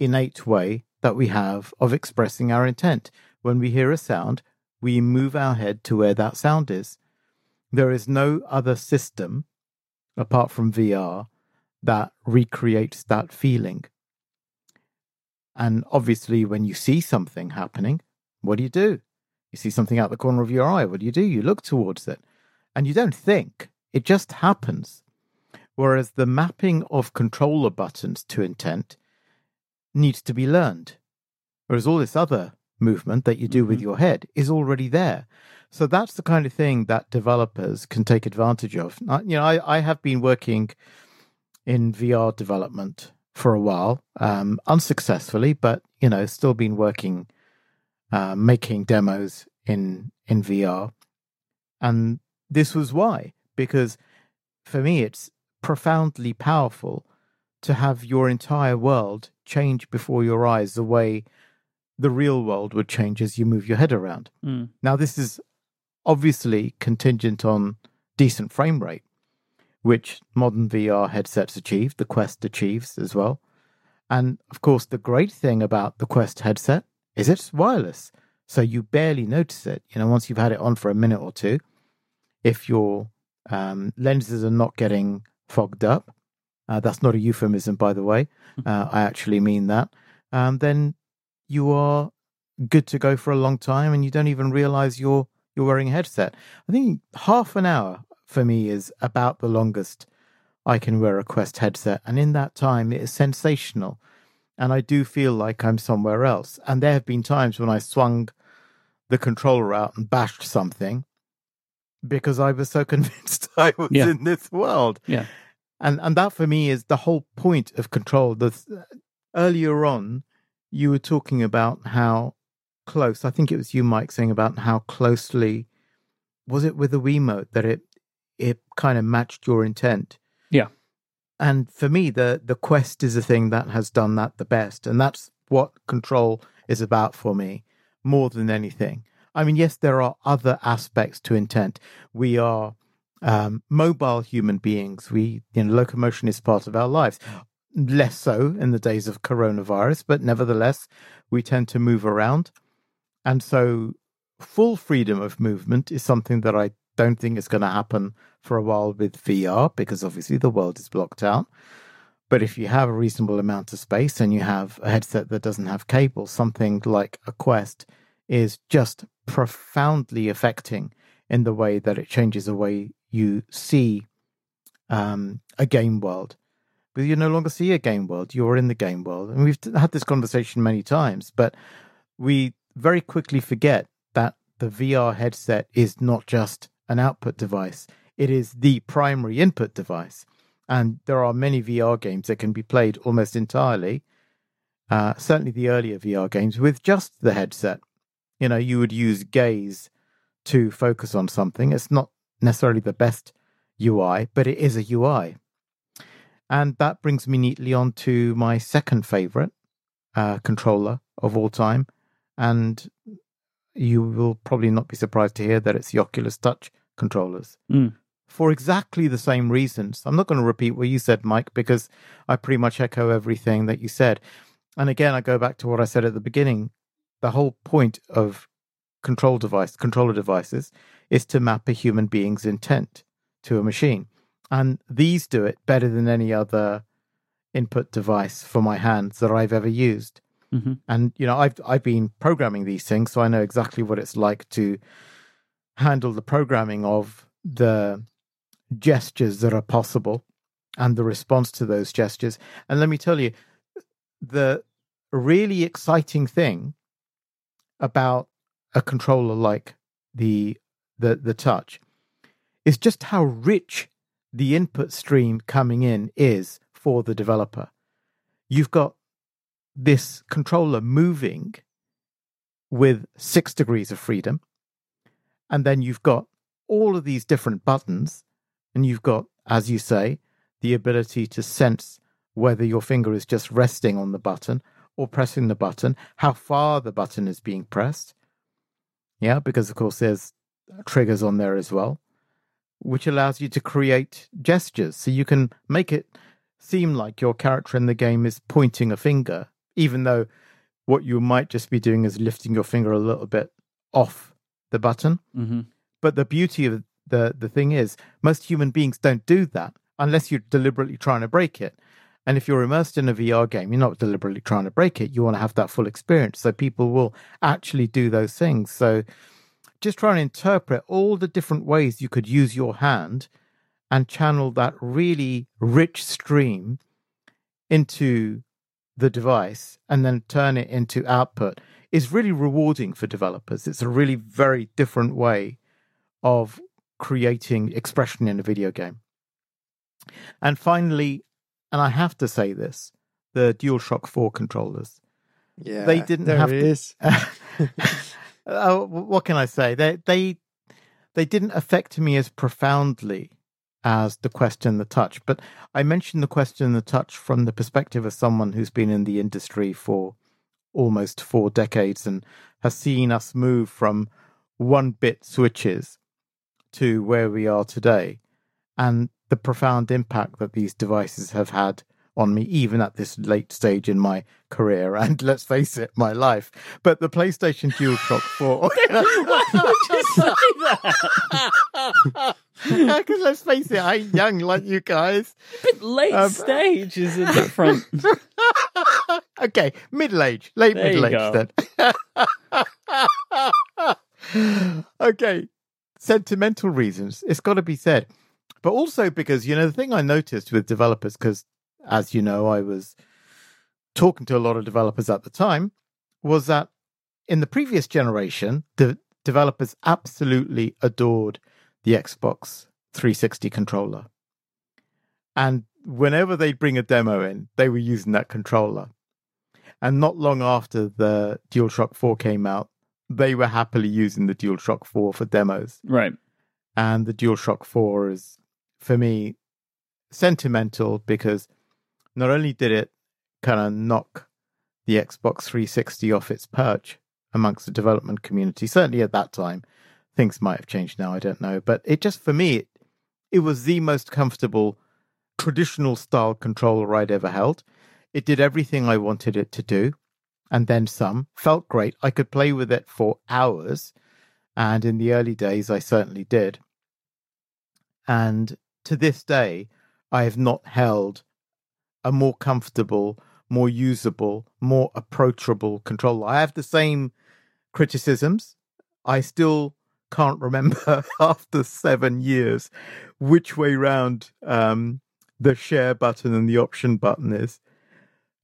innate way that we have of expressing our intent. When we hear a sound, we move our head to where that sound is. There is no other system apart from VR that recreates that feeling. And obviously, when you see something happening, what do you do? You see something out the corner of your eye. What do you do? You look towards it and you don't think, it just happens. Whereas the mapping of controller buttons to intent needs to be learned. Whereas all this other movement that you do mm-hmm. with your head is already there. So that's the kind of thing that developers can take advantage of. You know, I, I have been working in VR development for a while, um, unsuccessfully, but you know, still been working, uh, making demos in in VR, and this was why because for me it's profoundly powerful to have your entire world change before your eyes the way the real world would change as you move your head around. Mm. Now, this is obviously contingent on decent frame rate, which modern VR headsets achieve, the Quest achieves as well. And of course, the great thing about the Quest headset is it's wireless. So you barely notice it. You know, once you've had it on for a minute or two, if your um, lenses are not getting fogged up, uh, that's not a euphemism, by the way. Hmm. Uh, I actually mean that. Um, then you are good to go for a long time, and you don't even realize you're you're wearing a headset. I think half an hour for me is about the longest I can wear a Quest headset. And in that time, it is sensational. And I do feel like I'm somewhere else. And there have been times when I swung the controller out and bashed something because I was so convinced I was yeah. in this world. Yeah. And and that for me is the whole point of control. The earlier on, you were talking about how close. I think it was you, Mike, saying about how closely was it with the Wiimote that it it kind of matched your intent. Yeah. And for me, the the quest is the thing that has done that the best, and that's what control is about for me more than anything. I mean, yes, there are other aspects to intent. We are um, mobile human beings. We, you know, locomotion is part of our lives. Less so in the days of coronavirus, but nevertheless, we tend to move around. And so, full freedom of movement is something that I don't think it's going to happen for a while with VR because obviously the world is blocked out. But if you have a reasonable amount of space and you have a headset that doesn't have cables, something like a Quest is just profoundly affecting in the way that it changes the way you see um, a game world. But you no longer see a game world, you're in the game world. And we've had this conversation many times, but we very quickly forget that the VR headset is not just an output device, it is the primary input device. And there are many VR games that can be played almost entirely, uh, certainly the earlier VR games, with just the headset. You know, you would use gaze to focus on something. It's not necessarily the best UI, but it is a UI. And that brings me neatly on to my second favorite uh, controller of all time. And you will probably not be surprised to hear that it's the Oculus Touch controllers. Mm. For exactly the same reasons. I'm not going to repeat what you said, Mike, because I pretty much echo everything that you said. And again, I go back to what I said at the beginning. The whole point of control device, controller devices, is to map a human being's intent to a machine. And these do it better than any other input device for my hands that I've ever used. Mm-hmm. And you know, I've I've been programming these things, so I know exactly what it's like to handle the programming of the gestures that are possible and the response to those gestures. And let me tell you, the really exciting thing about a controller like the the the touch is just how rich the input stream coming in is for the developer. You've got this controller moving with six degrees of freedom. And then you've got all of these different buttons, and you've got, as you say, the ability to sense whether your finger is just resting on the button or pressing the button, how far the button is being pressed. Yeah, because of course there's triggers on there as well which allows you to create gestures. So you can make it seem like your character in the game is pointing a finger, even though what you might just be doing is lifting your finger a little bit off the button. hmm But the beauty of the the thing is, most human beings don't do that unless you're deliberately trying to break it. And if you're immersed in a VR game, you're not deliberately trying to break it. You want to have that full experience. So people will actually do those things. So just try and interpret all the different ways you could use your hand and channel that really rich stream into the device and then turn it into output is really rewarding for developers. It's a really very different way of creating expression in a video game. And finally, and I have to say this, the DualShock 4 controllers. Yeah, They didn't have to- is. uh, what can I say? They they they didn't affect me as profoundly as the Quest and, the Touch, but I mentioned the Quest and, the Touch from the perspective of someone who's been in the industry for almost four decades and has seen us move from one bit switches to where we are today, and the profound impact that these devices have had on me, even at this late stage in my career and let's face it, my life. But the PlayStation DualShock 4. Because let's face it, I ain't young like you guys. But late Um, stage is a different. Okay, middle age, late There middle age then. okay, sentimental reasons. It's got to be said. But also because, you know, the thing I noticed with developers, because as you know, I was talking to a lot of developers at the time, was that in the previous generation, the developers absolutely adored the Xbox 360 controller. And whenever they'd bring a demo in, they were using that controller. And not long after the DualShock 4 came out, they were happily using the DualShock 4 for demos. right. And the DualShock 4 is, for me, sentimental because not only did it kind of knock the Xbox 360 off its perch amongst the development community, certainly at that time, things might have changed now, I don't know. But it just, for me, it, it was the most comfortable traditional style controller I'd ever held. It did everything I wanted it to do and then some. Felt great. I could play with it for hours. And in the early days, I certainly did. And to this day, I have not held a more comfortable, more usable, more approachable controller. I have the same criticisms. I still can't remember after seven years which way round um, the share button and the option button is.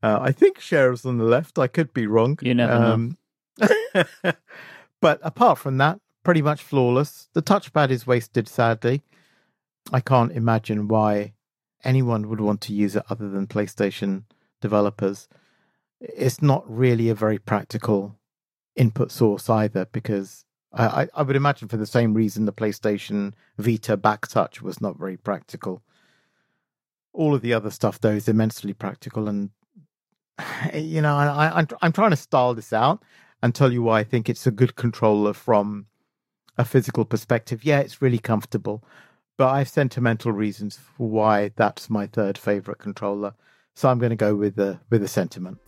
Uh, I think share is on the left. I could be wrong. You never know. um, but apart from that, pretty much flawless. The touchpad is wasted, sadly. I can't imagine why anyone would want to use it other than PlayStation developers. It's not really a very practical input source either, because I, I, would imagine for the same reason the PlayStation Vita back touch was not very practical. All of the other stuff, though, is immensely practical, and you know, I, I'm I'm trying to style this out and tell you why I think it's a good controller from a physical perspective. Yeah, it's really comfortable, but I have sentimental reasons for why that's my third favorite controller. So I'm going to go with the with the sentiment.